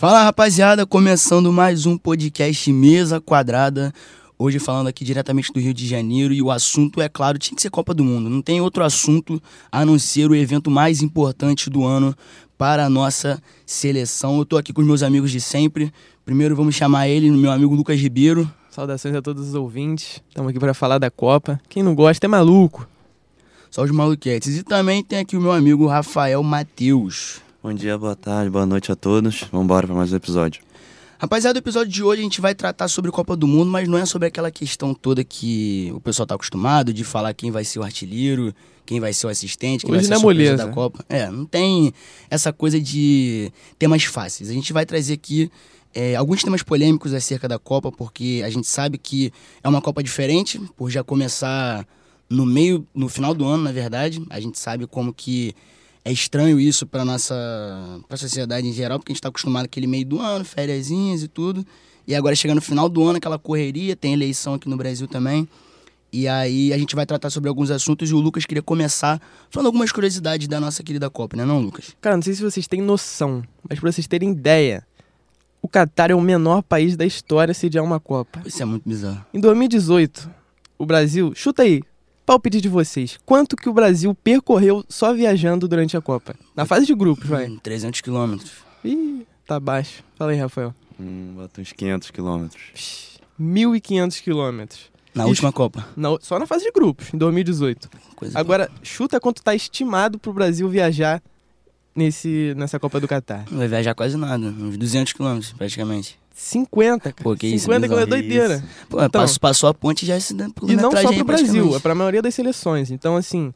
Fala rapaziada, começando mais um podcast Mesa Quadrada. Hoje falando aqui diretamente do Rio de Janeiro e o assunto, é claro, tinha que ser Copa do Mundo. Não tem outro assunto a não ser o evento mais importante do ano para a nossa seleção. Eu tô aqui com os meus amigos de sempre. Primeiro vamos chamar ele, meu amigo Lucas Ribeiro. Saudações a todos os ouvintes. Estamos aqui para falar da Copa. Quem não gosta é maluco. Só os maluquetes. E também tem aqui o meu amigo Rafael Matheus. Bom dia, boa tarde, boa noite a todos. Vamos embora para mais um episódio. Rapaziada, o episódio de hoje a gente vai tratar sobre Copa do Mundo, mas não é sobre aquela questão toda que o pessoal tá acostumado de falar quem vai ser o artilheiro, quem vai ser o assistente, quem Hoje vai ser não a é surpresa moleza. da Copa. É, não tem essa coisa de temas fáceis. A gente vai trazer aqui é, alguns temas polêmicos acerca da Copa, porque a gente sabe que é uma Copa diferente, por já começar no meio, no final do ano, na verdade. A gente sabe como que é estranho isso para nossa pra sociedade em geral, porque a gente está acostumado com aquele meio do ano, fériasinhas e tudo. E agora chega no final do ano, aquela correria, tem eleição aqui no Brasil também. E aí a gente vai tratar sobre alguns assuntos e o Lucas queria começar falando algumas curiosidades da nossa querida Copa, né não, Lucas? Cara, não sei se vocês têm noção, mas para vocês terem ideia, o Catar é o menor país da história a sediar uma Copa. Isso é muito bizarro. Em 2018, o Brasil, chuta aí, palpite de vocês, quanto que o Brasil percorreu só viajando durante a Copa? Na fase de grupos, vai. Hum, 300 quilômetros. Ih, tá baixo. Fala aí, Rafael. Hum, bota uns 500 quilômetros. Psh, 1.500 quilômetros. Na Isso. última Copa. Na- Só na fase de grupos, em 2018. Coisa Agora, chuta quanto tá estimado pro Brasil viajar nesse, nessa Copa do Catar. Não vai viajar quase nada, uns 200 quilômetros praticamente. 50, cara. Pô, que isso, 50 que é doideira. Pô, Então- passou, a ponte e já se dá E não só pro Brasil, é pra maioria das seleções. Então, assim,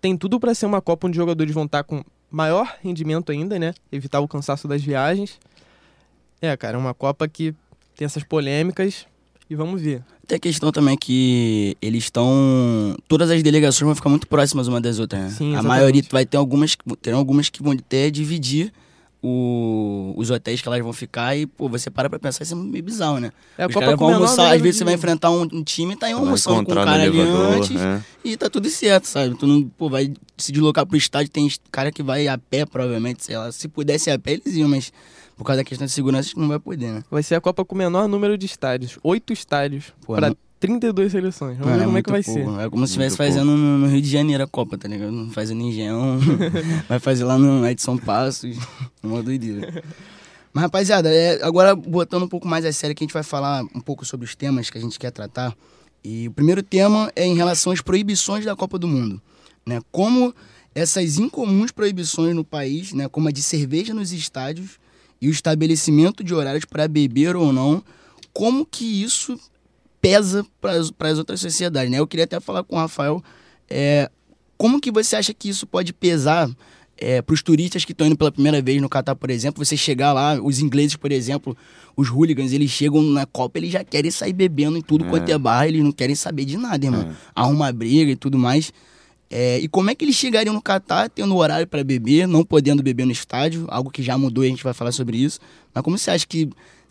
tem tudo pra ser uma Copa onde os jogadores vão estar com maior rendimento ainda, né? Evitar o cansaço das viagens. É, cara, é uma Copa que tem essas polêmicas e vamos ver. Tem a questão também que eles estão. Todas as delegações vão ficar muito próximas uma das outras, né? Sim, a maioria vai ter algumas. Terão algumas que vão até dividir o- os hotéis que elas vão ficar e, pô, você para pra pensar, isso é meio bizarro, né? É a Os Copa caras com vão o menor almoçar, às número vezes você de- vai enfrentar um, um time e tá aí Vai almoçando com o encontrar cara ali elevador, antes é. e tá tudo certo, sabe? Tu não, pô, vai se deslocar pro estádio, tem cara que vai a pé, provavelmente, sei lá. Se pudesse ir a pé, eles iam, mas por causa da questão de segurança, acho que não vai poder, né? Vai ser a Copa com o menor número de estádios. Oito estádios não- 32 seleções. Vamos Mano, ver como é que vai ser. pouco. É como se Muito estivesse fazendo no, no Rio de Janeiro a Copa, tá ligado? Não faz no Engenhão, vai fazer lá no Edson Passos, uma doideira. Mas, rapaziada, é, agora botando um pouco mais a sério, que a gente vai falar um pouco sobre os temas que a gente quer tratar. E o primeiro tema é em relação às proibições da Copa do Mundo. Né? Como essas incomuns proibições no país, né? como a de cerveja nos estádios e o estabelecimento de horários para beber ou não, como que isso pesa para as outras sociedades, né? Eu queria até falar com o Rafael, é, como que você acha que isso pode pesar para os turistas que estão indo pela primeira vez no Catar, por exemplo, você chegar lá, os ingleses, por exemplo, os hooligans, eles chegam na Copa, eles já querem sair bebendo em tudo É. quanto é bar, eles não querem saber de nada, irmão. É. Arruma briga e tudo mais. É, e como é que eles chegariam no Catar tendo horário para beber, não podendo beber no estádio, algo que já mudou e a gente vai falar sobre isso. Mas como você acha que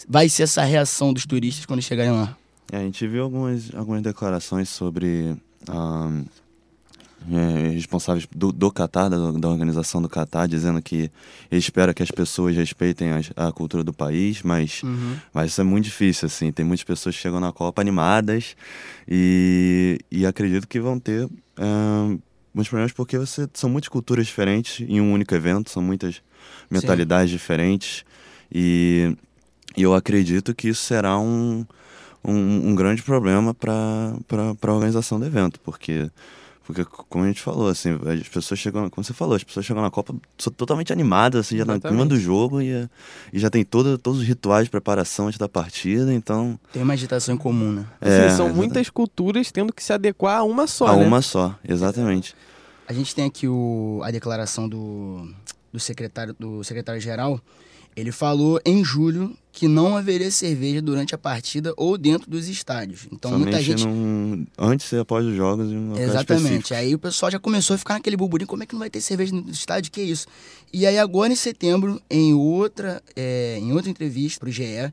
vai ser essa reação dos turistas quando chegarem lá? É, a gente viu algumas, algumas declarações sobre é, responsáveis do, do Catar, da, da organização do Catar, dizendo que ele espera que as pessoas respeitem as- a, cultura do país, mas, mas isso é muito difícil, assim. Tem muitas pessoas que chegam na Copa animadas e, e acredito que vão ter muitos problemas porque você, são muitas culturas diferentes em um único evento, são muitas mentalidades diferentes e, e eu acredito que isso será um, um, um grande problema para a organização do evento, porque, porque, como a gente falou, assim, as pessoas chegam, como você falou, as pessoas chegam na Copa totalmente animadas, assim, já no clima Exatamente. do jogo e, e já tem todo, todos os rituais de preparação antes da partida, então Tem uma agitação em comum, né? Assim, É, são exatamente. muitas culturas tendo que se adequar a uma só, a né? uma só, exatamente. A gente tem aqui o, a declaração do, do secretário do secretário-geral. Ele falou em julho que não haveria cerveja durante a partida ou dentro dos estádios. Então Somente muita gente. num- antes e após os jogos em Exatamente. específico. Aí o pessoal já começou a ficar naquele burburinho, como é que não vai ter cerveja no estádio? Que isso? E aí agora em setembro, em outra, é, em outra entrevista para o GE,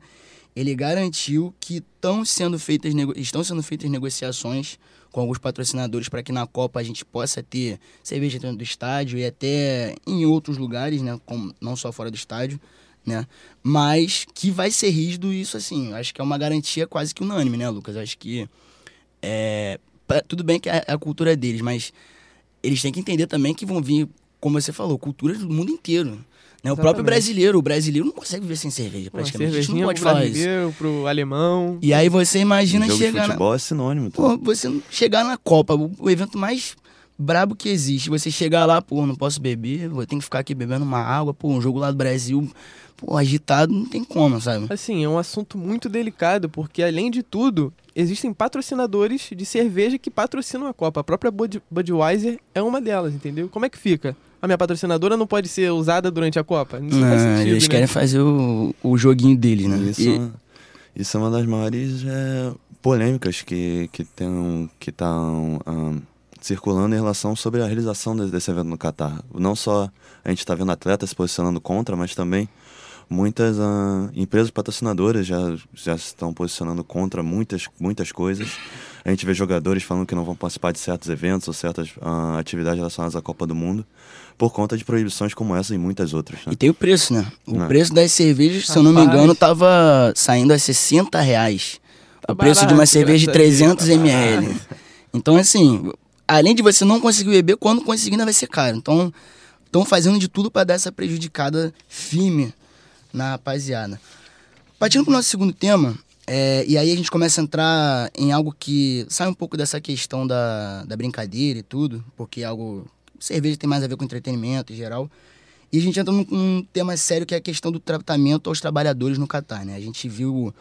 ele garantiu que estão sendo feitas, estão sendo feitas negociações com alguns patrocinadores para que na Copa a gente possa ter cerveja dentro do estádio e até em outros lugares, né? Como, não só fora do estádio, né? Mas que vai ser rígido isso, assim, acho que é uma garantia quase que unânime, né, Lucas? Acho que é, tudo bem que é a cultura deles, mas eles têm que entender também que vão vir, como você falou, culturas do mundo inteiro. Né? O próprio brasileiro, o brasileiro não consegue viver sem cerveja, praticamente. a gente não pode pro falar isso. pro alemão. E aí você imagina jogo chegar. De futebol na... é sinônimo. Pô, você chegar na Copa, o evento mais brabo que existe. Você chegar lá, pô, não posso beber, vou ter que ficar aqui bebendo uma água, pô, um jogo lá do Brasil, pô, agitado, não tem como, sabe? Assim, é um assunto muito delicado, porque além de tudo, existem patrocinadores de cerveja que patrocinam a Copa. A própria Bud Budweiser é uma delas, entendeu? Como é que fica? A minha patrocinadora não pode ser usada durante a Copa? Isso não, faz sentido, eles né? querem fazer o, o joguinho deles, né? Isso, e... isso é uma das maiores é, polêmicas que que estão que um, circulando em relação sobre a realização desse evento no Catar. Não só a gente está vendo atletas se posicionando contra, mas também muitas uh, empresas patrocinadoras já, já estão posicionando contra muitas, muitas coisas. A gente vê jogadores falando que não vão participar de certos eventos ou certas uh, atividades relacionadas à Copa do Mundo por conta de proibições como essa e muitas outras. Né? E tem o preço, né? O é. preço das cervejas, se eu não me engano, estava saindo a 60 reais. Tá o preço de uma cerveja de 300 tá ml. Então, assim, além de você não conseguir beber, quando conseguir ainda vai ser caro. Então, estão fazendo de tudo para dar essa prejudicada firme na rapaziada. Partindo para o nosso segundo tema, é, e aí a gente começa a entrar em algo que sai um pouco dessa questão da, da brincadeira e tudo, porque é algo. Cerveja tem mais a ver com entretenimento em geral. E a gente entra num, num tema sério que é a questão do tratamento aos trabalhadores no Catar. Né? A gente viu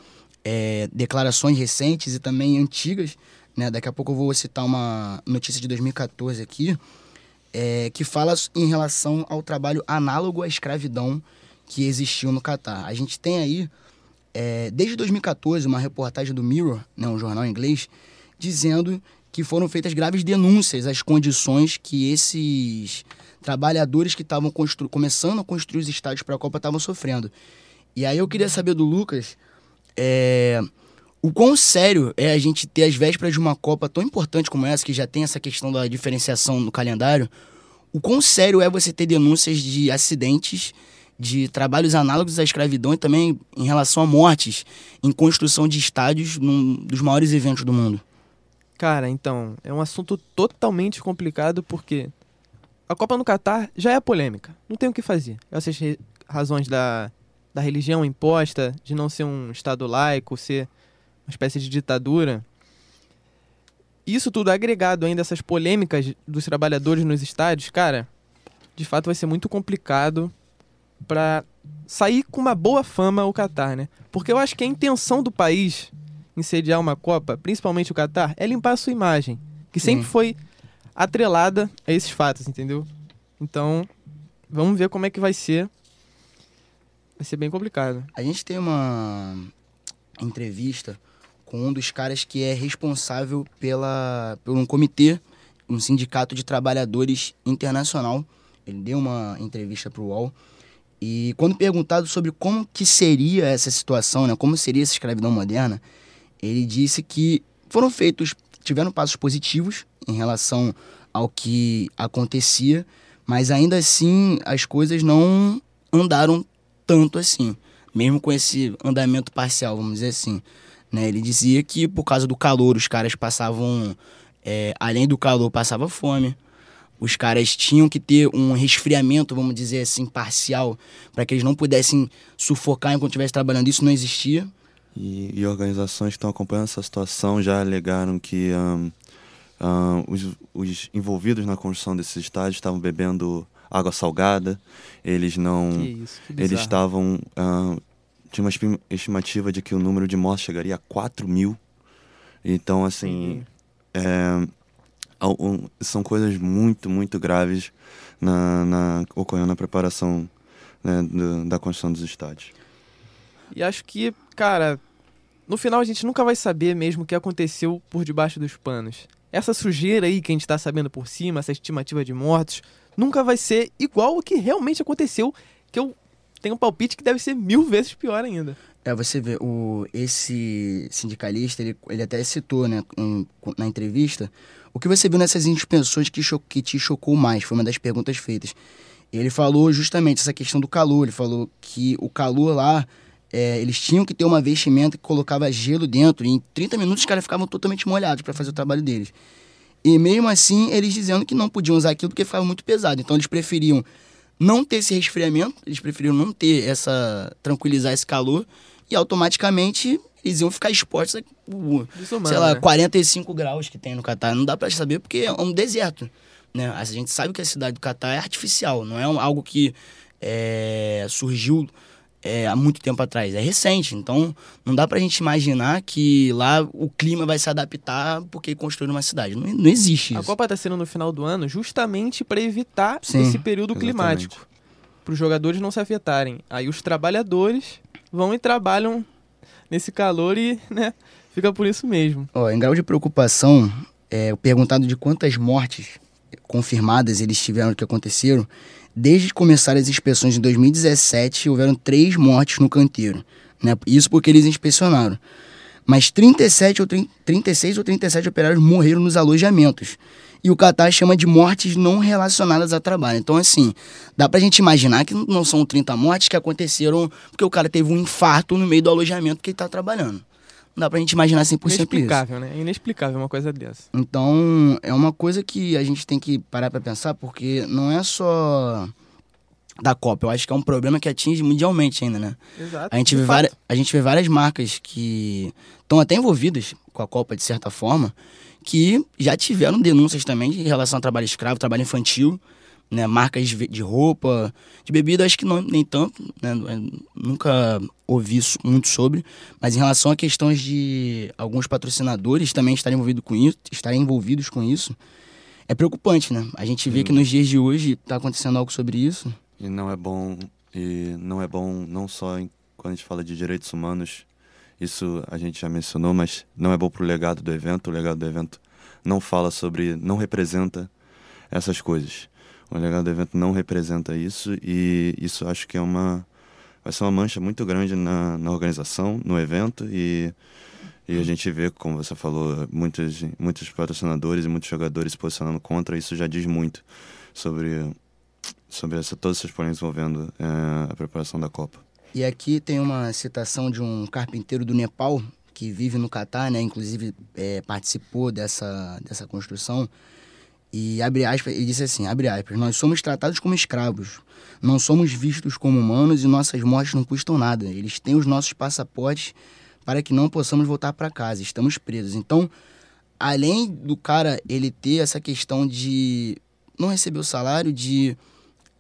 é, declarações recentes e também antigas né? Daqui a pouco eu vou citar uma notícia de 2014 aqui, é, que fala em relação ao trabalho análogo à escravidão que existiu no Catar. A gente tem aí, é, desde 2014, uma reportagem do Mirror, né, um jornal inglês, dizendo que foram feitas graves denúncias às condições que esses trabalhadores que estavam começando a construir os estádios para a Copa estavam sofrendo. E aí eu queria saber do Lucas é, o quão sério é a gente ter as vésperas de uma Copa tão importante como essa, que já tem essa questão da diferenciação no calendário, o quão sério é você ter denúncias de acidentes, de trabalhos análogos à escravidão e também em relação a mortes em construção de estádios num dos maiores eventos do mundo? Cara, então, é um assunto totalmente complicado porque a Copa no Catar já é polêmica, não tem o que fazer. Essas razões da, da religião imposta, de não ser um Estado laico, ser uma espécie de ditadura. Isso tudo agregado ainda essas polêmicas dos trabalhadores nos estádios, cara, de fato vai ser muito complicado para sair com uma boa fama o Catar, né? Porque eu acho que a intenção do país em sediar uma Copa, principalmente o Catar, é limpar a sua imagem, que sempre foi atrelada a esses fatos, entendeu? Então, vamos ver como é que vai ser. Vai ser bem complicado. A gente tem uma entrevista com um dos caras que é responsável pela, por um comitê, um sindicato de trabalhadores internacional. Ele deu uma entrevista para o UOL. E quando perguntado sobre como que seria essa situação, né, como seria essa escravidão moderna, ele disse que foram feitos, tiveram passos positivos em relação ao que acontecia, mas ainda assim as coisas não andaram tanto assim, mesmo com esse andamento parcial, vamos dizer assim. Né? Ele dizia que por causa do calor os caras passavam, é, além do calor, passava fome. Os caras tinham que ter um resfriamento, vamos dizer assim, parcial, para que eles não pudessem sufocar enquanto estivessem trabalhando. Isso não existia. E, e, organizações que estão acompanhando essa situação já alegaram que um, um, os, os, envolvidos na construção desses estádios estavam bebendo água salgada, eles não. Que isso, que eles estavam um, tinha uma estimativa de que o número de mortes chegaria a 4 mil. Então, assim, é, um, são coisas muito, muito graves na, na, ocorrendo na preparação né, do, da construção dos estádios. E acho que, cara, no final a gente nunca vai saber mesmo o que aconteceu por debaixo dos panos. Essa sujeira aí que a gente está sabendo por cima, essa estimativa de mortos, nunca vai ser igual o que realmente aconteceu, que eu tem um palpite que deve ser mil vezes pior ainda. É, você vê, o, esse sindicalista, ele, ele até citou né, em, na entrevista, o que você viu nessas inspeções que, que te chocou mais? Foi uma das perguntas feitas. Ele falou justamente essa questão do calor, ele falou que o calor lá, é, eles tinham que ter uma vestimenta que colocava gelo dentro, e em 30 minutos os caras ficavam totalmente molhados para fazer o trabalho deles. E mesmo assim, eles dizendo que não podiam usar aquilo porque ficava muito pesado. Então eles preferiam não ter esse resfriamento, eles preferiam não ter essa. tranquilizar esse calor e automaticamente eles iam ficar expostos a, Desumano, sei lá, né? 45 graus que tem no Catar. Não dá para saber porque é um deserto. Né? A gente sabe que a cidade do Catar é artificial, não é algo que é, surgiu é, há muito tempo atrás, é recente. Então não dá pra gente imaginar que lá o clima vai se adaptar porque construíram uma cidade. Não, não existe isso. A Copa está sendo no final do ano justamente para evitar Sim, esse período exatamente. climático. Para os jogadores não se afetarem. Aí os trabalhadores vão e trabalham nesse calor e, né, fica por isso mesmo. Ó, em grau de preocupação, é, perguntado de quantas mortes confirmadas eles tiveram que aconteceram, desde que começaram as inspeções em 2017, houveram três mortes no canteiro. Né? Isso porque eles inspecionaram. Mas 37 ou 30, 36 ou 37 operários morreram nos alojamentos e o Qatar chama de mortes não relacionadas a trabalho. Então, assim, dá pra gente imaginar que não são 30 mortes que aconteceram porque o cara teve um infarto no meio do alojamento que ele tá trabalhando. Não dá pra gente imaginar 100% Inexplicável, isso. né? Inexplicável uma coisa dessa. Então, é uma coisa que a gente tem que parar pra pensar, porque não é só da Copa. Eu acho que é um problema que atinge mundialmente ainda, né? Exato. A gente, vê várias, a gente vê várias marcas que estão até envolvidas com a Copa de certa forma, que já tiveram denúncias também em relação ao trabalho escravo, trabalho infantil, né, marcas de roupa, de bebida, acho que não, nem tanto, né, nunca ouvi isso, muito sobre, mas em relação a questões de alguns patrocinadores também estarem envolvidos com isso, estarem envolvidos com isso, é preocupante, né? A gente vê que nos dias de hoje está acontecendo algo sobre isso. E não é bom, e não é bom não só em, quando a gente fala de direitos humanos, isso a gente já mencionou, mas não é bom para o legado do evento. O legado do evento não fala sobre, não representa essas coisas. O legado do evento não representa isso e isso acho que é uma vai ser uma mancha muito grande na, na organização, no evento e e a gente vê, como você falou, muitos, muitos patrocinadores e muitos jogadores se posicionando contra. Isso já diz muito sobre, sobre essa, todas essas polêmicas envolvendo é, a preparação da Copa. E aqui tem uma citação de um carpinteiro do Nepal que vive no Catar, né? Inclusive é, participou dessa, dessa construção. E abre aspas, ele disse assim, abre aspas, nós somos tratados como escravos, não somos vistos como humanos e nossas mortes não custam nada. Eles têm os nossos passaportes para que não possamos voltar para casa, estamos presos. Então, além do cara ele ter essa questão de não receber o salário, de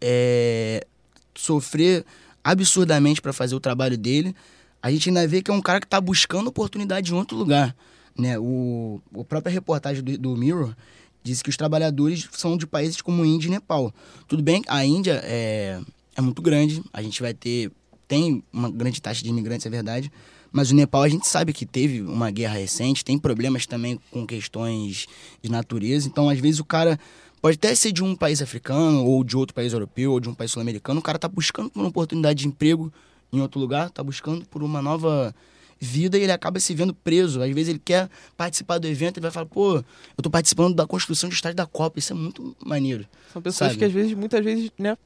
é, sofrer absurdamente para fazer o trabalho dele, a gente ainda vê que é um cara que está buscando oportunidade em outro lugar. Né? O, a própria reportagem do, do Mirror disse que os trabalhadores são de países como Índia e Nepal. Tudo bem, a Índia é, é muito grande, a gente vai ter. tem uma grande taxa de imigrantes, é verdade. Mas o Nepal a gente sabe que teve uma guerra recente, tem problemas também com questões de natureza. Então, às vezes, o cara Pode até ser de um país africano, ou de outro país europeu, ou de um país sul-americano. O cara tá buscando por uma oportunidade de emprego em outro lugar, tá buscando por uma nova vida e ele acaba se vendo preso. Às vezes ele quer participar do evento e vai falar, pô, eu tô participando da construção de estádio da Copa. Isso é muito maneiro. São pessoas sabe? que às vezes, muitas vezes, né,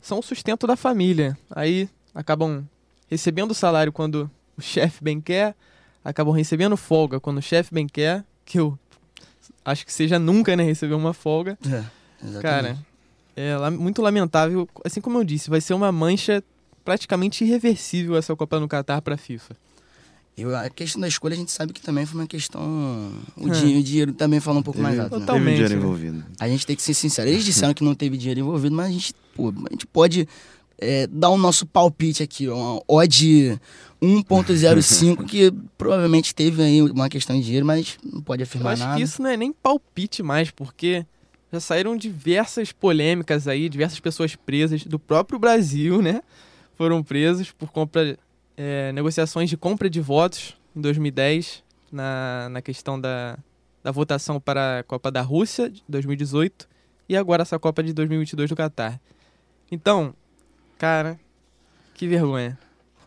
são o sustento da família. Aí acabam recebendo o salário quando o chefe bem quer, acabam recebendo folga quando o chefe bem quer, que eu acho que seja nunca, né, receber uma folga. É, exatamente. Cara, é muito lamentável. Assim como eu disse, vai ser uma mancha praticamente irreversível essa Copa no Catar para a FIFA. Eu, a questão da escolha a gente sabe que também foi uma questão. O, é. dinheiro, o dinheiro também fala um pouco teve, mais alto. Né? Totalmente. Né? Teve dinheiro envolvido. A gente tem que ser sincero. Eles disseram que não teve dinheiro envolvido, mas a gente, pô, a gente pode é, dar o nosso palpite aqui, ó, odd 1.05, que provavelmente teve aí uma questão de dinheiro, mas não pode afirmar Eu acho nada. que isso não é nem palpite mais, porque já saíram diversas polêmicas aí, diversas pessoas presas do próprio Brasil, né? Foram presos por compra, é, negociações de compra de votos em 2010, na, na questão da, da votação para a Copa da Rússia de 2018 e agora essa Copa de 2022 do Catar. Então, cara, que vergonha.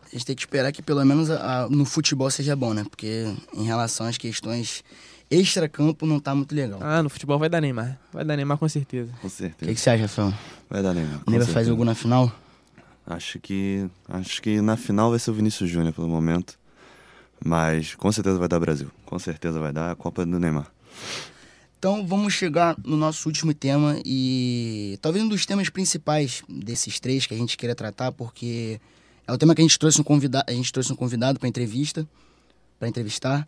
A gente tem que esperar que pelo menos a, a, no futebol seja bom, né? Porque em relação às questões extra-campo não tá muito legal. Ah, no futebol vai dar Neymar. Vai dar Neymar com certeza. Com certeza. O que, que, você acha, Rafael? Vai dar Neymar. O Neymar faz jogo na final? Acho que. Acho que na final vai ser o Vinícius Júnior pelo momento. Mas com certeza vai dar Brasil. Com certeza vai dar a Copa do Neymar. Então vamos chegar no nosso último tema e talvez um dos temas principais desses três que a gente queira tratar, porque é o tema que a gente trouxe um convidado, a gente trouxe um convidado para entrevista, para entrevistar,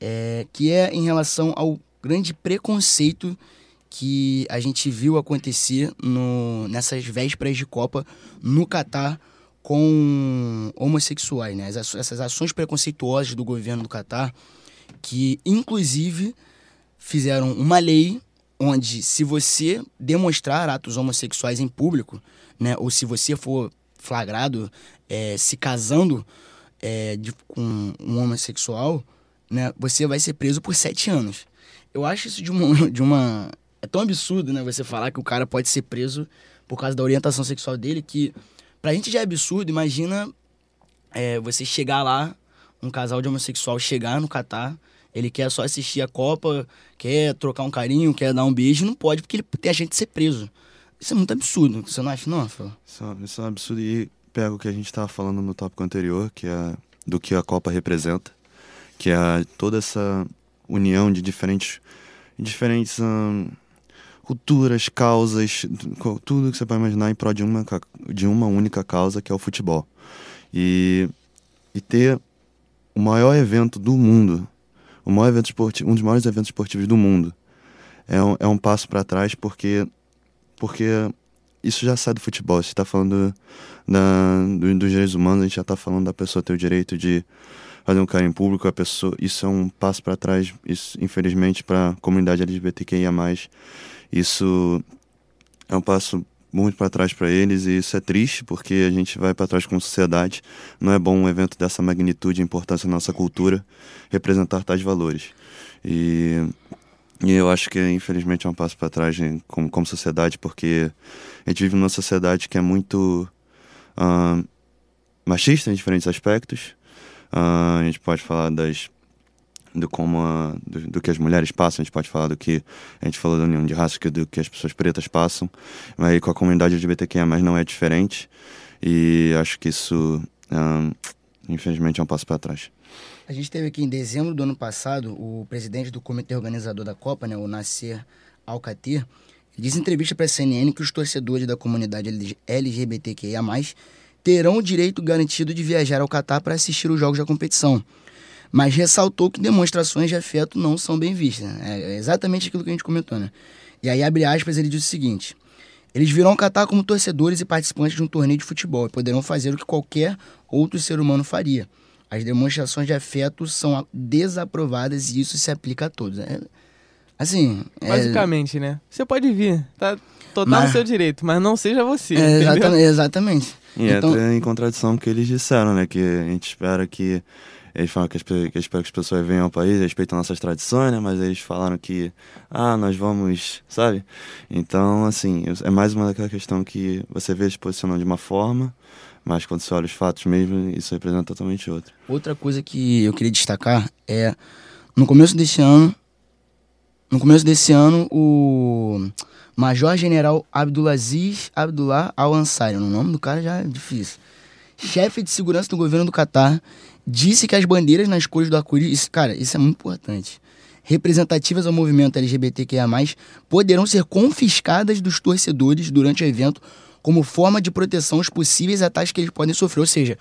é, que é em relação ao grande preconceito que a gente viu acontecer no, nessas vésperas de Copa no Catar com homossexuais, né? Essas ações preconceituosas do governo do Catar, que inclusive fizeram uma lei onde se você demonstrar atos homossexuais em público, né, ou se você for flagrado é, se casando é, de, com um homossexual, né, você vai ser preso por sete anos. Eu acho isso de uma, de uma. É tão absurdo, né? Você falar que o cara pode ser preso por causa da orientação sexual dele, que pra gente já é absurdo. Imagina é, você chegar lá, um casal de homossexual chegar no Catar, ele quer só assistir a Copa, quer trocar um carinho, quer dar um beijo, não pode porque ele tem a gente ser preso. Isso é muito absurdo, você não acha, não, Rafael? Isso, é, isso é um absurdo. E pega o que a gente estava falando no tópico anterior, que é do que a Copa representa, que é toda essa união de diferentes, diferentes hum, culturas, causas, tudo que você pode imaginar em prol de uma, de uma única causa, que é o futebol. E, e ter o maior evento do mundo, o maior evento esportivo, um dos maiores eventos esportivos do mundo, é um, é um passo para trás porque, porque isso já sai do futebol. Você está falando da, do, dos direitos humanos, a gente já está falando da pessoa ter o direito de fazer um carinho público, a pessoa, isso é um passo para trás, isso infelizmente para a comunidade LGBTQIA+, isso é um passo muito para trás para eles e isso é triste porque a gente vai para trás como sociedade. Não é bom um evento dessa magnitude e importância na nossa cultura representar tais valores. E, e eu acho que infelizmente é um passo para trás como, como sociedade porque a gente vive numa sociedade que é muito uh, machista em diferentes aspectos Uh, a gente pode falar das do como a, do, do, que as mulheres passam, a gente pode falar do que a gente falou da união de raça, do que as pessoas pretas passam, mas com a comunidade LGBTQIA+, não é diferente e acho que isso, infelizmente, é um passo para trás. A gente teve aqui em dezembro do ano passado o presidente do comitê organizador da Copa, né, o Nasser Al-Khatir, disse em entrevista para a CNN que os torcedores da comunidade LGBTQIA+, terão o direito garantido de viajar ao Catar para assistir os jogos da competição. Mas ressaltou que demonstrações de afeto não são bem vistas. Né? É exatamente aquilo que a gente comentou, né? E aí, abre aspas, ele diz o seguinte: Eles virão Catar como torcedores e participantes de um torneio de futebol e poderão fazer o que qualquer outro ser humano faria. As demonstrações de afeto são desaprovadas e isso se aplica a todos. É, assim. É Basicamente, é... né? Você pode vir, tá total mas... no seu direito, mas não seja você. É, exatamente, exatamente. E então... entra em contradição com o que eles disseram, né? Que a gente espera que. Eles falam que, que esperam que as pessoas venham ao país, respeitam nossas tradições, né? Mas eles falaram que, ah, nós vamos, sabe? Então, assim, é mais uma daquela questão que você vê eles posicionando de uma forma, mas quando você olha os fatos mesmo, isso representa totalmente outra. Outra coisa que eu queria destacar é, no começo desse ano, no começo desse ano, o Major General Abdulaziz Abdullah Al-Ansari, o nome do cara já é difícil. Chefe de segurança do governo do Catar, disse que as bandeiras nas cores do arco-íris, cara, isso é muito importante, representativas ao movimento LGBTQIA+, poderão ser confiscadas dos torcedores durante o evento como forma de proteção aos possíveis ataques que eles podem sofrer. Ou seja,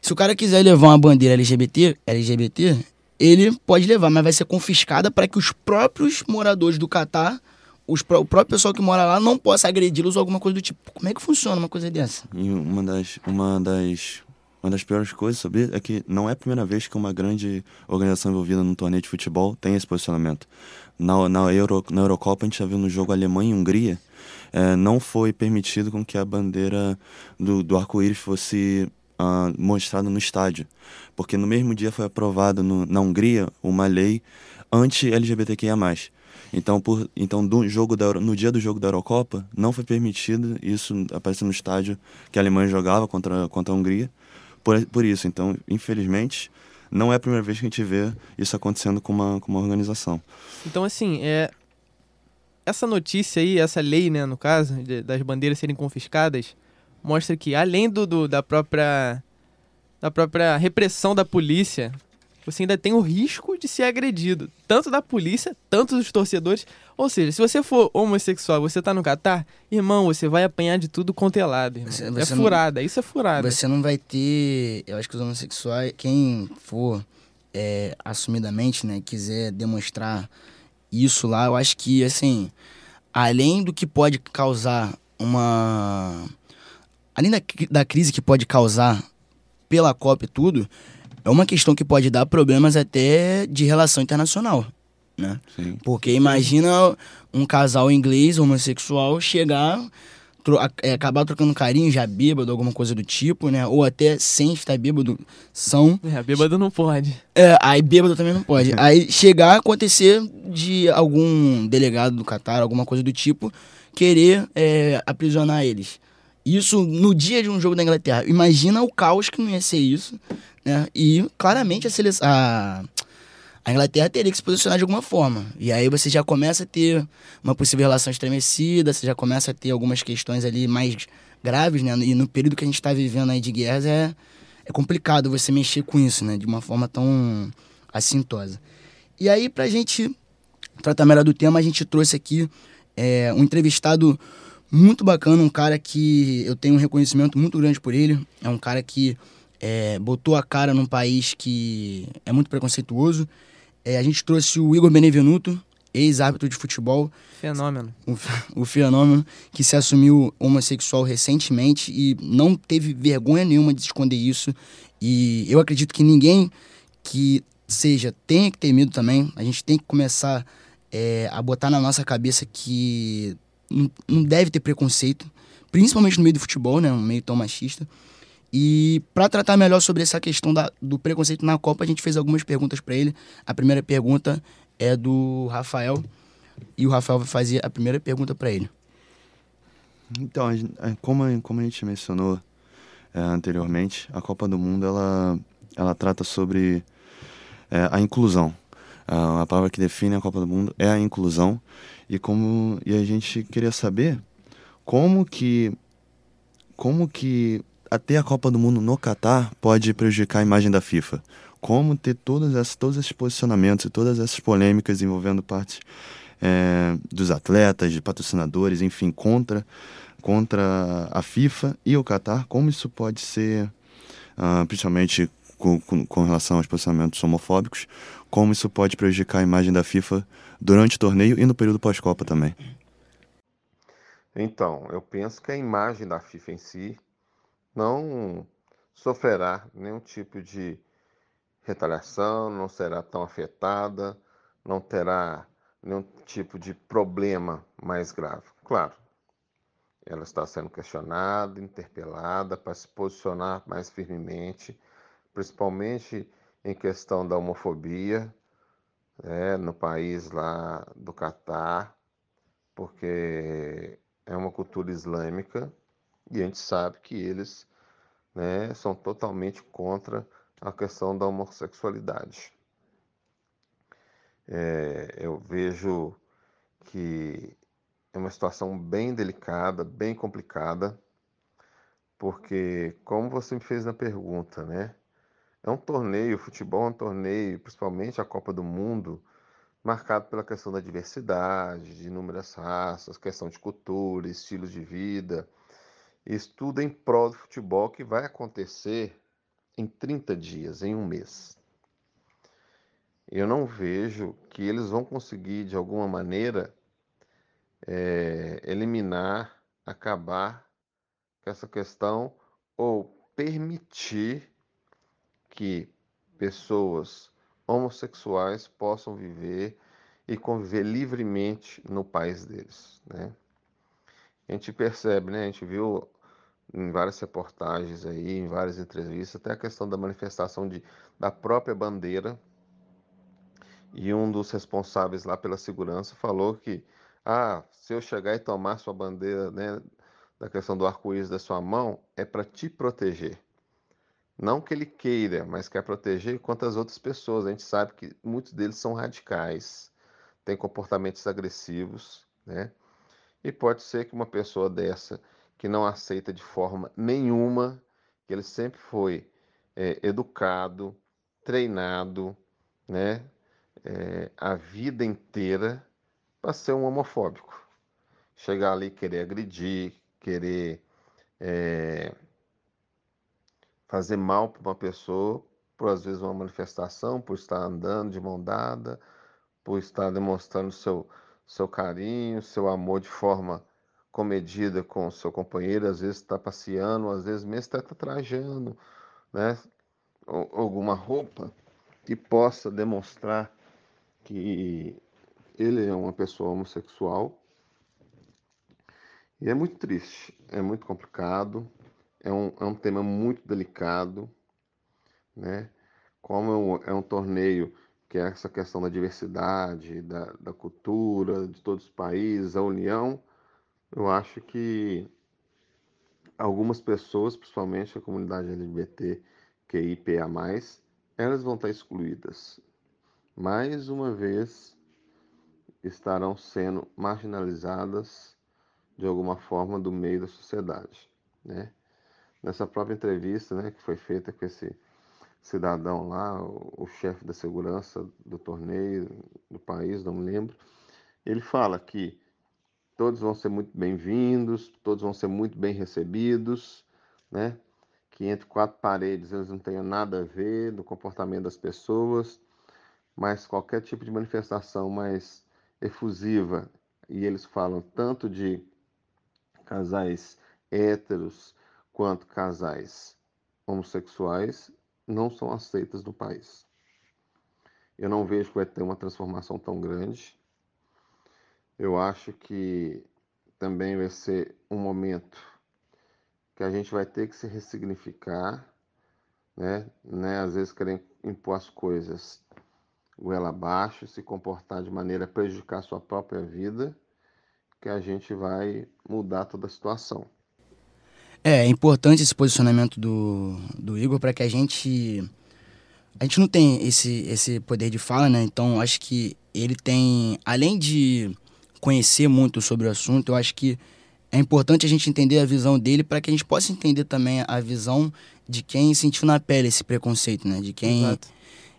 se o cara quiser levar uma bandeira LGBT, LGBT, ele pode levar, mas vai ser confiscada para que os próprios moradores do Catar os, o próprio pessoal que mora lá não possa agredi-los ou alguma coisa do tipo. Como é que funciona uma coisa dessa? E uma das, uma das, uma das piores coisas sobre é que não é a primeira vez que uma grande organização envolvida num torneio de futebol tem esse posicionamento. Na, na, Euro, na Eurocopa, a gente já viu no jogo Alemanha e Hungria, é, não foi permitido com que a bandeira do, do arco-íris fosse uh, mostrada no estádio. Porque no mesmo dia foi aprovada na Hungria uma lei anti-LGBTQIA+. Então, por, então do jogo da, no dia do jogo da Eurocopa, não foi permitido isso aparecer no estádio que a Alemanha jogava contra, contra a Hungria, por, por isso. Então, infelizmente, não é a primeira vez que a gente vê isso acontecendo com uma, com uma organização. Então, assim, é, essa notícia aí, essa lei, né, no caso, de, das bandeiras serem confiscadas, mostra que além do, do, da própria da própria repressão da polícia, você ainda tem o risco de ser agredido, tanto da polícia, tanto dos torcedores. Ou seja, se você for homossexual, você tá no Catar, irmão, você vai apanhar de tudo quanto é lado, irmão. Você, você é furada, não, isso é furada. Você não vai ter, eu acho que os homossexuais, quem for é, assumidamente, né, quiser demonstrar isso lá, eu acho que, assim, além do que pode causar uma. Além da, da crise que pode causar pela Copa e tudo, é uma questão que pode dar problemas até de relação internacional, né? Sim. Porque imagina um casal inglês homossexual chegar tro é, acabar trocando carinho já bêbado, alguma coisa do tipo, né? Ou até sem estar bêbado, são. É, bêbado não pode. É, aí bêbado também não pode. aí chegar a acontecer de algum delegado do Catar, alguma coisa do tipo, querer é, aprisionar eles. Isso no dia de um jogo da Inglaterra. Imagina o caos que não ia ser isso, né? E claramente a seleção. A a Inglaterra teria que se posicionar de alguma forma. E aí você já começa a ter uma possível relação estremecida, você já começa a ter algumas questões ali mais graves, né? E no período que a gente está vivendo aí de guerras é, é complicado você mexer com isso, né? De uma forma tão assintosa. E aí, pra gente tratar melhor do tema, a gente trouxe aqui é, um entrevistado muito bacana, um cara que eu tenho um reconhecimento muito grande por ele. É um cara que é, botou a cara num país que é muito preconceituoso é, a gente trouxe o Igor Benevenuto, ex-árbitro de futebol. Fenômeno. O, o, fenômeno, que se assumiu homossexual recentemente e não teve vergonha nenhuma de esconder isso. E eu acredito que ninguém que seja tenha que ter medo também. A gente tem que começar é, a botar na nossa cabeça que não, não deve ter preconceito, principalmente no meio do futebol, né? Um meio tão machista. E para tratar melhor sobre essa questão da, do preconceito na Copa, a gente fez algumas perguntas para ele. A primeira pergunta é do Rafael e o Rafael vai fazer a primeira pergunta para ele. Então, como, como a gente mencionou é, anteriormente, a Copa do Mundo ela, ela trata sobre é, a inclusão. A, a palavra que define a Copa do Mundo é a inclusão e como e a gente queria saber como que como que até a Copa do Mundo no Catar pode prejudicar a imagem da FIFA. Como ter todas essas, todos esses posicionamentos e todas essas polêmicas envolvendo partes é, dos atletas, de patrocinadores, enfim, contra, contra a FIFA e o Catar, como isso pode ser, uh, principalmente com, com, com, relação aos posicionamentos homofóbicos, como isso pode prejudicar a imagem da FIFA durante o torneio e no período pós-Copa também. Então, eu penso que a imagem da FIFA em si não sofrerá nenhum tipo de retaliação, não será tão afetada, não terá nenhum tipo de problema mais grave. Claro, ela está sendo questionada, interpelada para se posicionar mais firmemente, principalmente em questão da homofobia né, no país lá do Catar, porque é uma cultura islâmica e a gente sabe que eles né, são totalmente contra a questão da homossexualidade. É, eu vejo que é uma situação bem delicada, bem complicada, porque, como você me fez na pergunta, né? É um torneio, futebol é um torneio, principalmente a Copa do Mundo, marcado pela questão da diversidade, de inúmeras raças, questão de cultura, estilos de vida, estudo em prol do futebol que vai acontecer em 30 dias, em um mês. Eu não vejo que eles vão conseguir, de alguma maneira, é, eliminar, acabar com essa questão ou permitir que pessoas homossexuais possam viver e conviver livremente no país deles, né? A gente percebe, né? A gente viu em várias reportagens aí, em várias entrevistas, até a questão da manifestação de, da própria bandeira. E um dos responsáveis lá pela segurança falou que, ah, se eu chegar e tomar sua bandeira, né, da questão do arco-íris da sua mão, é para te proteger. Não que ele queira, mas quer proteger contra as outras pessoas. A gente sabe que muitos deles são radicais, têm comportamentos agressivos, né? E pode ser que uma pessoa dessa que não aceita de forma nenhuma, que ele sempre foi é, educado, treinado, né, é, a vida inteira para ser um homofóbico. Chegar ali querer agredir, querer é, fazer mal para uma pessoa, por às vezes uma manifestação, por estar andando de mão dada, por estar demonstrando seu, seu carinho, seu amor de forma comedida com o seu companheiro, às vezes está passeando, às vezes mesmo está trajando, né? alguma roupa que possa demonstrar que ele é uma pessoa homossexual. E é muito triste, é muito complicado, é um, é um tema muito delicado, né? Como é um, é um torneio que é essa questão da diversidade, da, da cultura, de todos os países, a união, eu acho que algumas pessoas, principalmente a comunidade LGBT, QIPA+, elas vão estar excluídas. Mais uma vez, estarão sendo marginalizadas de alguma forma do meio da sociedade, né? Nessa própria entrevista, né, que foi feita com esse cidadão lá, o, chefe da segurança do torneio do país, não me lembro, ele fala que todos vão ser muito bem-vindos, todos vão ser muito bem recebidos, né? que entre quatro paredes eles não tenham nada a ver do comportamento das pessoas, mas qualquer tipo de manifestação mais efusiva, e eles falam tanto de casais héteros quanto casais homossexuais, não são aceitas no país. Eu não vejo que vai ter uma transformação tão grande. Eu acho que também vai ser um momento que a gente vai ter que se ressignificar, né? né? Às vezes querer impor as coisas goela abaixo, se comportar de maneira a prejudicar a sua própria vida, que a gente vai mudar toda a situação. É, é importante esse posicionamento do, do Igor para que a gente. A gente não tem esse, esse poder de fala, né? Então acho que ele tem, além de conhecer muito sobre o assunto, eu acho que é importante a gente entender a visão dele para que a gente possa entender também a visão de quem sentiu na pele esse preconceito, né? De quem Exato.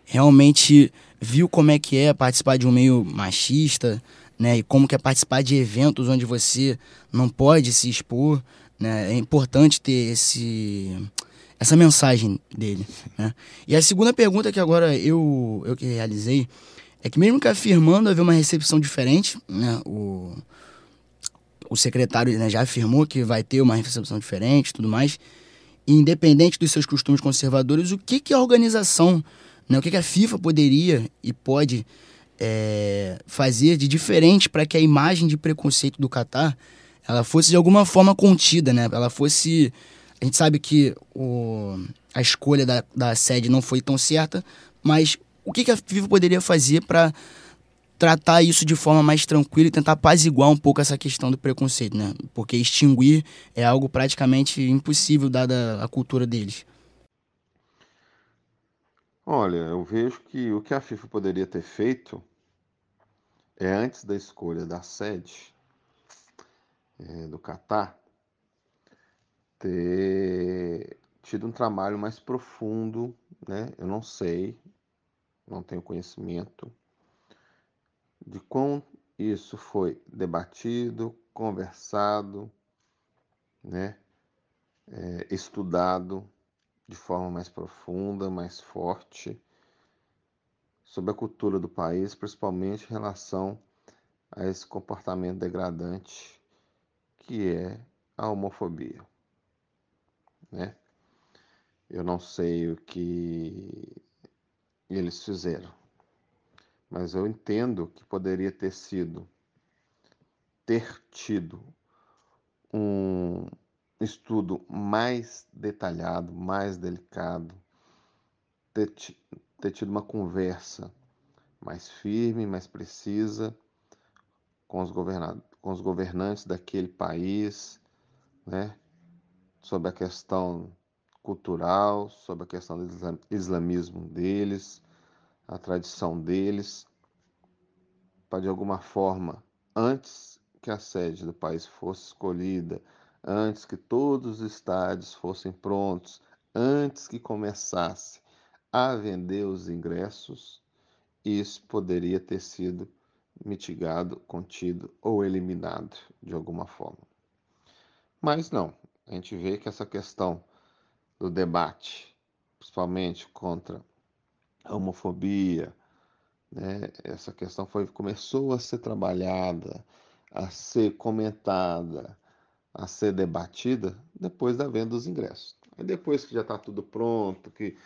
realmente viu como é que é participar de um meio machista, né? E como que é participar de eventos onde você não pode se expor, né? É importante ter esse essa mensagem dele, né? E a segunda pergunta que agora eu eu que realizei é que mesmo que afirmando haver uma recepção diferente, né? O o secretário né, já afirmou que vai ter uma recepção diferente tudo mais. Independente dos seus costumes conservadores, o que, que a organização, né, o que, que a FIFA poderia e pode é, fazer de diferente para que a imagem de preconceito do Catar ela fosse de alguma forma contida, né? Ela fosse. A gente sabe que o, a escolha da, da sede não foi tão certa, mas o que, que a FIFA poderia fazer para tratar isso de forma mais tranquila e tentar apaziguar um pouco essa questão do preconceito, né? Porque extinguir é algo praticamente impossível dada a cultura deles. Olha, eu vejo que o que a FIFA poderia ter feito é antes da escolha da sede é, do Catar ter tido um trabalho mais profundo, né? Eu não sei, não tenho conhecimento de como isso foi debatido, conversado, né, é, estudado de forma mais profunda, mais forte, sobre a cultura do país, principalmente em relação a esse comportamento degradante que é a homofobia. Né? Eu não sei o que eles fizeram mas eu entendo que poderia ter sido, ter tido um estudo mais detalhado, mais delicado, ter, ter tido uma conversa mais firme, mais precisa com os, com os governantes daquele país, né, sobre a questão cultural, sobre a questão do islamismo deles, a tradição deles, para de alguma forma, antes que a sede do país fosse escolhida, antes que todos os estádios fossem prontos, antes que começasse a vender os ingressos, isso poderia ter sido mitigado, contido ou eliminado de alguma forma. Mas não, a gente vê que essa questão do debate, principalmente contra a homofobia, né, essa questão foi, começou a ser trabalhada, a ser comentada, a ser debatida depois da venda dos ingressos. Aí depois que já está tudo pronto, que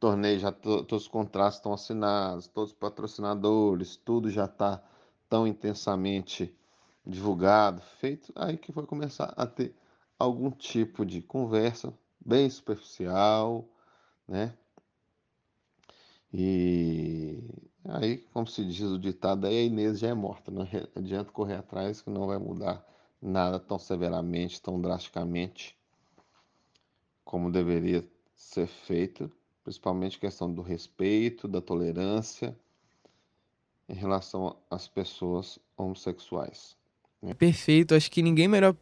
torneio já todos os contratos estão assinados, todos os patrocinadores, tudo já está tão intensamente divulgado, feito, aí que vai começar a ter algum tipo de conversa bem superficial, né? E aí, como se diz o ditado, aí a Inês já é morta, não adianta correr atrás que não vai mudar nada tão severamente, tão drasticamente como deveria ser feito, principalmente questão do respeito, da tolerância em relação às pessoas homossexuais. Né? Perfeito, acho que ninguém melhor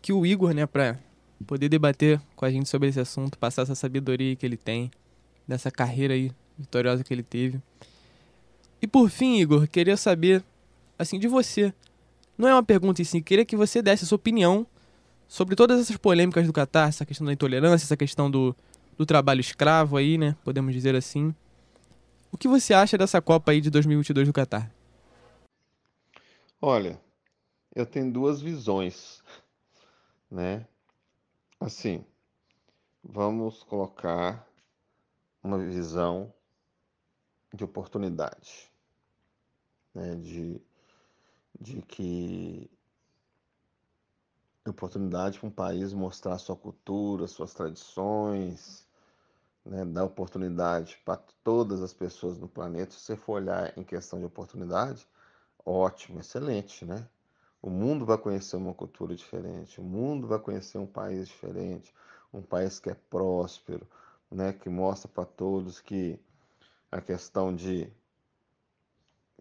que o Igor, né, para poder debater com a gente sobre esse assunto, passar essa sabedoria que ele tem, dessa carreira aí vitoriosa que ele teve. E por fim, Igor, queria saber, assim, de você. Não é uma pergunta em si, queria que você desse a sua opinião sobre todas essas polêmicas do Catar, essa questão da intolerância, essa questão do, do trabalho escravo aí, né? Podemos dizer assim. O que você acha dessa Copa aí de 2022 do Catar? Olha, eu tenho duas visões, né? Assim, vamos colocar uma visão de oportunidade, né? De, de que oportunidade para um país mostrar sua cultura, suas tradições, né, oportunidade para todas as pessoas no planeta. Se você for olhar em questão de oportunidade, ótimo, excelente, né? O mundo vai conhecer uma cultura diferente, o mundo vai conhecer um país diferente, um país que é próspero, né, que mostra para todos que a questão de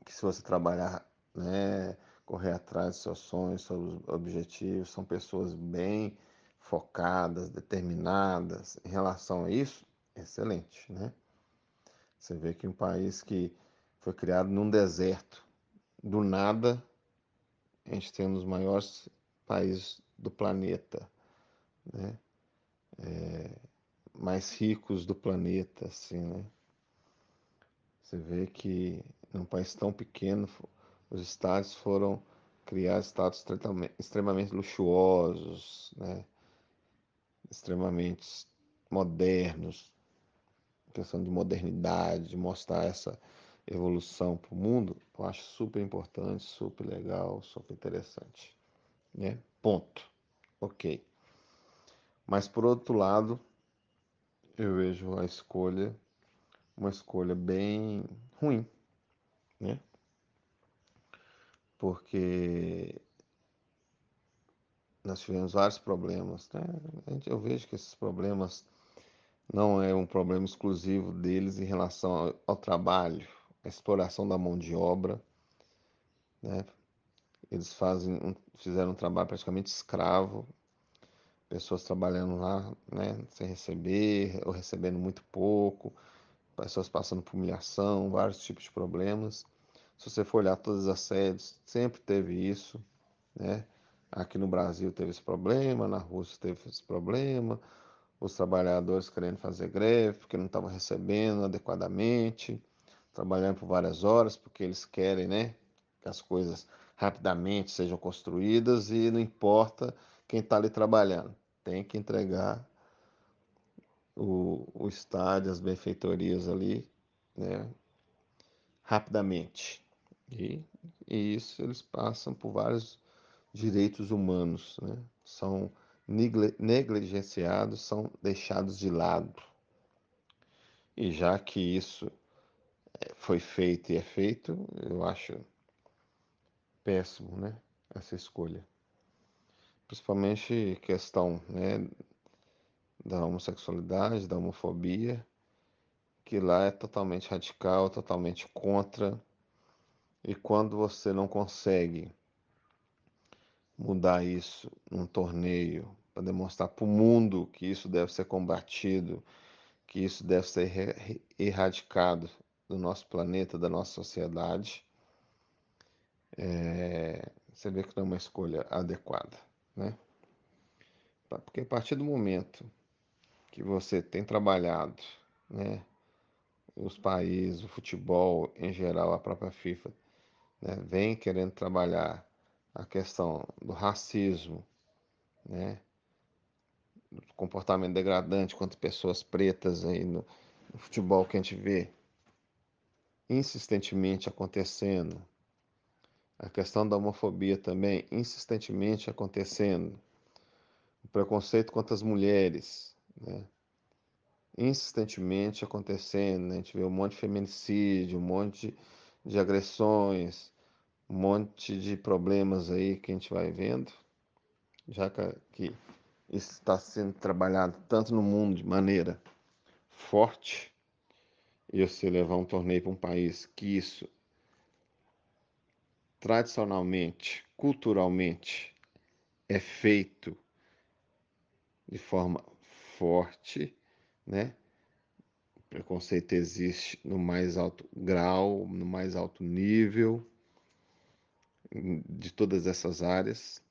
que se você trabalhar, né, correr atrás dos seus sonhos, seus objetivos, são pessoas bem focadas, determinadas em relação a isso, excelente, né? Você vê que um país que foi criado num deserto, do nada, a gente tem um dos maiores países do planeta, né? É, mais ricos do planeta, assim, né? Você vê que num país tão pequeno, os estádios foram criados estádios extremamente luxuosos, né? extremamente modernos, questão de modernidade, de mostrar essa evolução para o mundo, eu acho super importante, super legal, super interessante. Né? Ponto. Ok. Mas por outro lado, eu vejo a escolha uma escolha bem ruim, né? Porque nós tivemos vários problemas, né? Eu vejo que esses problemas não é um problema exclusivo deles em relação ao, ao trabalho, à exploração da mão de obra. Né? Eles fazem fizeram um trabalho praticamente escravo, pessoas trabalhando lá né, sem receber ou recebendo muito pouco, pessoas passando por humilhação, vários tipos de problemas. Se você for olhar todas as sedes, sempre teve isso. Né? Aqui no Brasil teve esse problema, na Rússia teve esse problema, os trabalhadores querendo fazer greve porque não estavam recebendo adequadamente, trabalhando por várias horas porque eles querem, né, que as coisas rapidamente sejam construídas e não importa quem está ali trabalhando, tem que entregar o, o estádio, as benfeitorias ali, né, rapidamente. E, e isso eles passam por vários direitos humanos, né? São negligenciados são deixados de lado. E já que isso é, foi feito e é feito, eu acho péssimo, né? Essa escolha. Principalmente questão, né? da homossexualidade, da homofobia, que lá é totalmente radical, totalmente contra. E quando você não consegue mudar isso num torneio, para demonstrar para o mundo que isso deve ser combatido, que isso deve ser erradicado do nosso planeta, da nossa sociedade, é, você vê que não é uma escolha adequada, né? Porque a partir do momento que você tem trabalhado, né, os países, o futebol em geral, a própria FIFA, né, vem querendo trabalhar a questão do racismo, né, comportamento degradante contra pessoas pretas aí no, no futebol que a gente vê insistentemente acontecendo, a questão da homofobia também insistentemente acontecendo, o preconceito contra as mulheres, né? insistentemente acontecendo. Né? A gente vê um monte de feminicídio, um monte de agressões, um monte de problemas aí que a gente vai vendo, já que está sendo trabalhado tanto no mundo de maneira forte, e você levar um torneio para um país que isso tradicionalmente, culturalmente, é feito de forma forte, né? O preconceito existe no mais alto grau, no mais alto nível de todas essas áreas.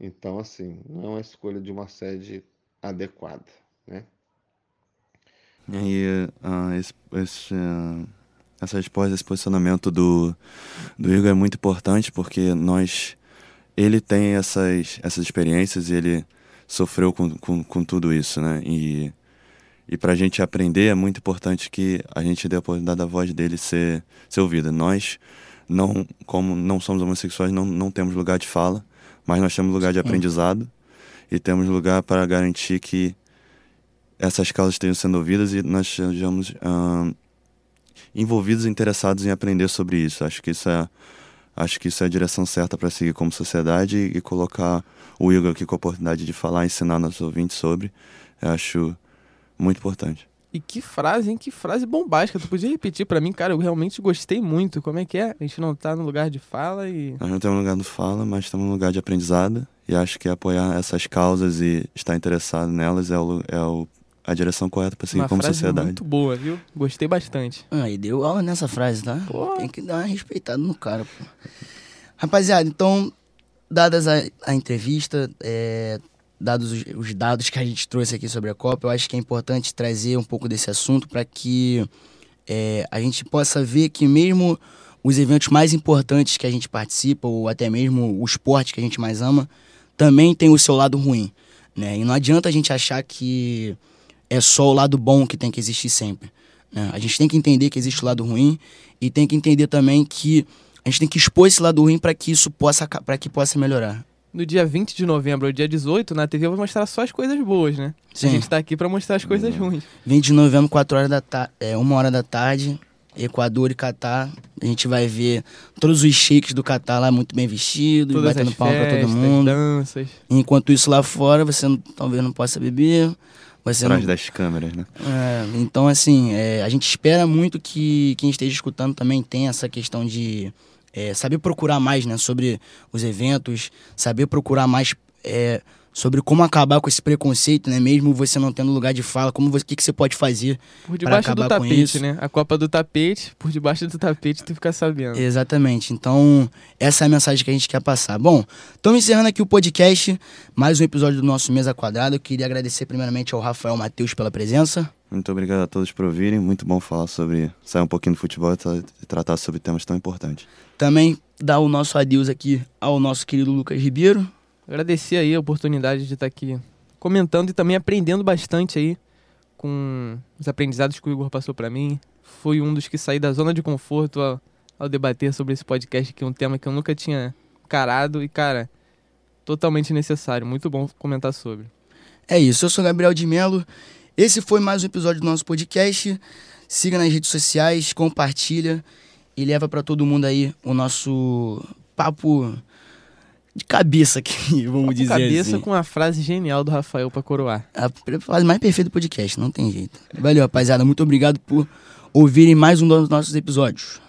Então, assim, não é uma escolha de uma sede adequada, né? E uh, esse, esse uh essa resposta, esse posicionamento do, do Igor é muito importante porque nós ele tem essas, essas experiências e ele sofreu com, com, com tudo isso, né? E, e para a gente aprender é muito importante que a gente dê a oportunidade da voz dele ser, ser ouvida. Nós, não, como não somos homossexuais, não, não temos lugar de fala, mas nós temos lugar de aprendizado e temos lugar para garantir que essas causas estejam sendo ouvidas e nós sejamos envolvidos e interessados em aprender sobre isso. Acho que isso é, acho que isso é a direção certa para seguir como sociedade e, e, colocar o Igor aqui com a oportunidade de falar, ensinar nossos ouvintes sobre. Eu acho muito importante. E que frase, hein? Que frase bombástica. Tu podia repetir para mim, cara? Eu realmente gostei muito. Como é que é? A gente não tá no lugar de fala e. Nós não temos lugar de fala, mas estamos no lugar de aprendizado. E acho que apoiar essas causas e estar interessado nelas é o, é o a direção correta para seguir uma como frase sociedade. Muito boa, viu? Gostei bastante. Aí ah, deu aula nessa frase, tá? Pô. Tem que dar uma respeitada no cara, pô. Rapaziada, então, dadas a, a entrevista, é, dados os, os, dados que a gente trouxe aqui sobre a Copa, eu acho que é importante trazer um pouco desse assunto para que é, a gente possa ver que mesmo os eventos mais importantes que a gente participa, ou até mesmo o esporte que a gente mais ama, também tem o seu lado ruim. Né? E não adianta a gente achar que é só o lado bom que tem que existir sempre. Né? A gente tem que entender que existe o lado ruim e tem que entender também que a gente tem que expor esse lado ruim para que isso possa para que possa melhorar. No dia 20 de novembro ou dia 18, na TV eu vou mostrar só as coisas boas, né? Sim. A gente está aqui para mostrar as coisas ruins. 20 de novembro, 4 horas da tarde, é, 1 hora da tarde, Equador e Catar. A gente vai ver todos os sheiks do Catar lá muito bem vestidos, Todas batendo palma para todo mundo. Danças. Enquanto isso lá fora, você não, talvez não possa beber, ser Atrás no... das câmeras, né? É, então, assim, é, a gente espera muito que quem esteja escutando também tenha essa questão de é, saber procurar mais né, sobre os eventos, saber procurar mais é, sobre como acabar com esse preconceito, né? Mesmo você não tendo lugar de fala, como o que, que você pode fazer por debaixo do tapete, né? A Copa do tapete, por debaixo do tapete, tu fica sabendo. Exatamente. Então, essa é a mensagem que a gente quer passar. Bom, estamos encerrando aqui o podcast, mais um episódio do nosso Mesa Quadrada. Eu queria agradecer primeiramente ao Rafael Matheus pela presença. Muito obrigado a todos por ouvirem. Muito bom falar sobre sair um pouquinho do futebol e tratar sobre temas tão importantes. Também dar o nosso adeus aqui ao nosso querido Lucas Ribeiro agradecer aí a oportunidade de estar aqui comentando e também aprendendo bastante aí com os aprendizados que o Igor passou para mim. Fui um dos que saí da zona de conforto ao, ao debater sobre esse podcast, que é um tema que eu nunca tinha carado e, cara, totalmente necessário. Muito bom comentar sobre. É isso, eu sou Gabriel de Melo. Esse foi mais um episódio do nosso podcast. Siga nas redes sociais, compartilha e leva para todo mundo aí o nosso papo de cabeça aqui, vamos Papo dizer cabeça assim. com a frase genial do Rafael pra coroar. A frase mais perfeita do podcast, não tem jeito. Valeu, rapaziada. Muito obrigado por ouvirem mais um dos nossos episódios.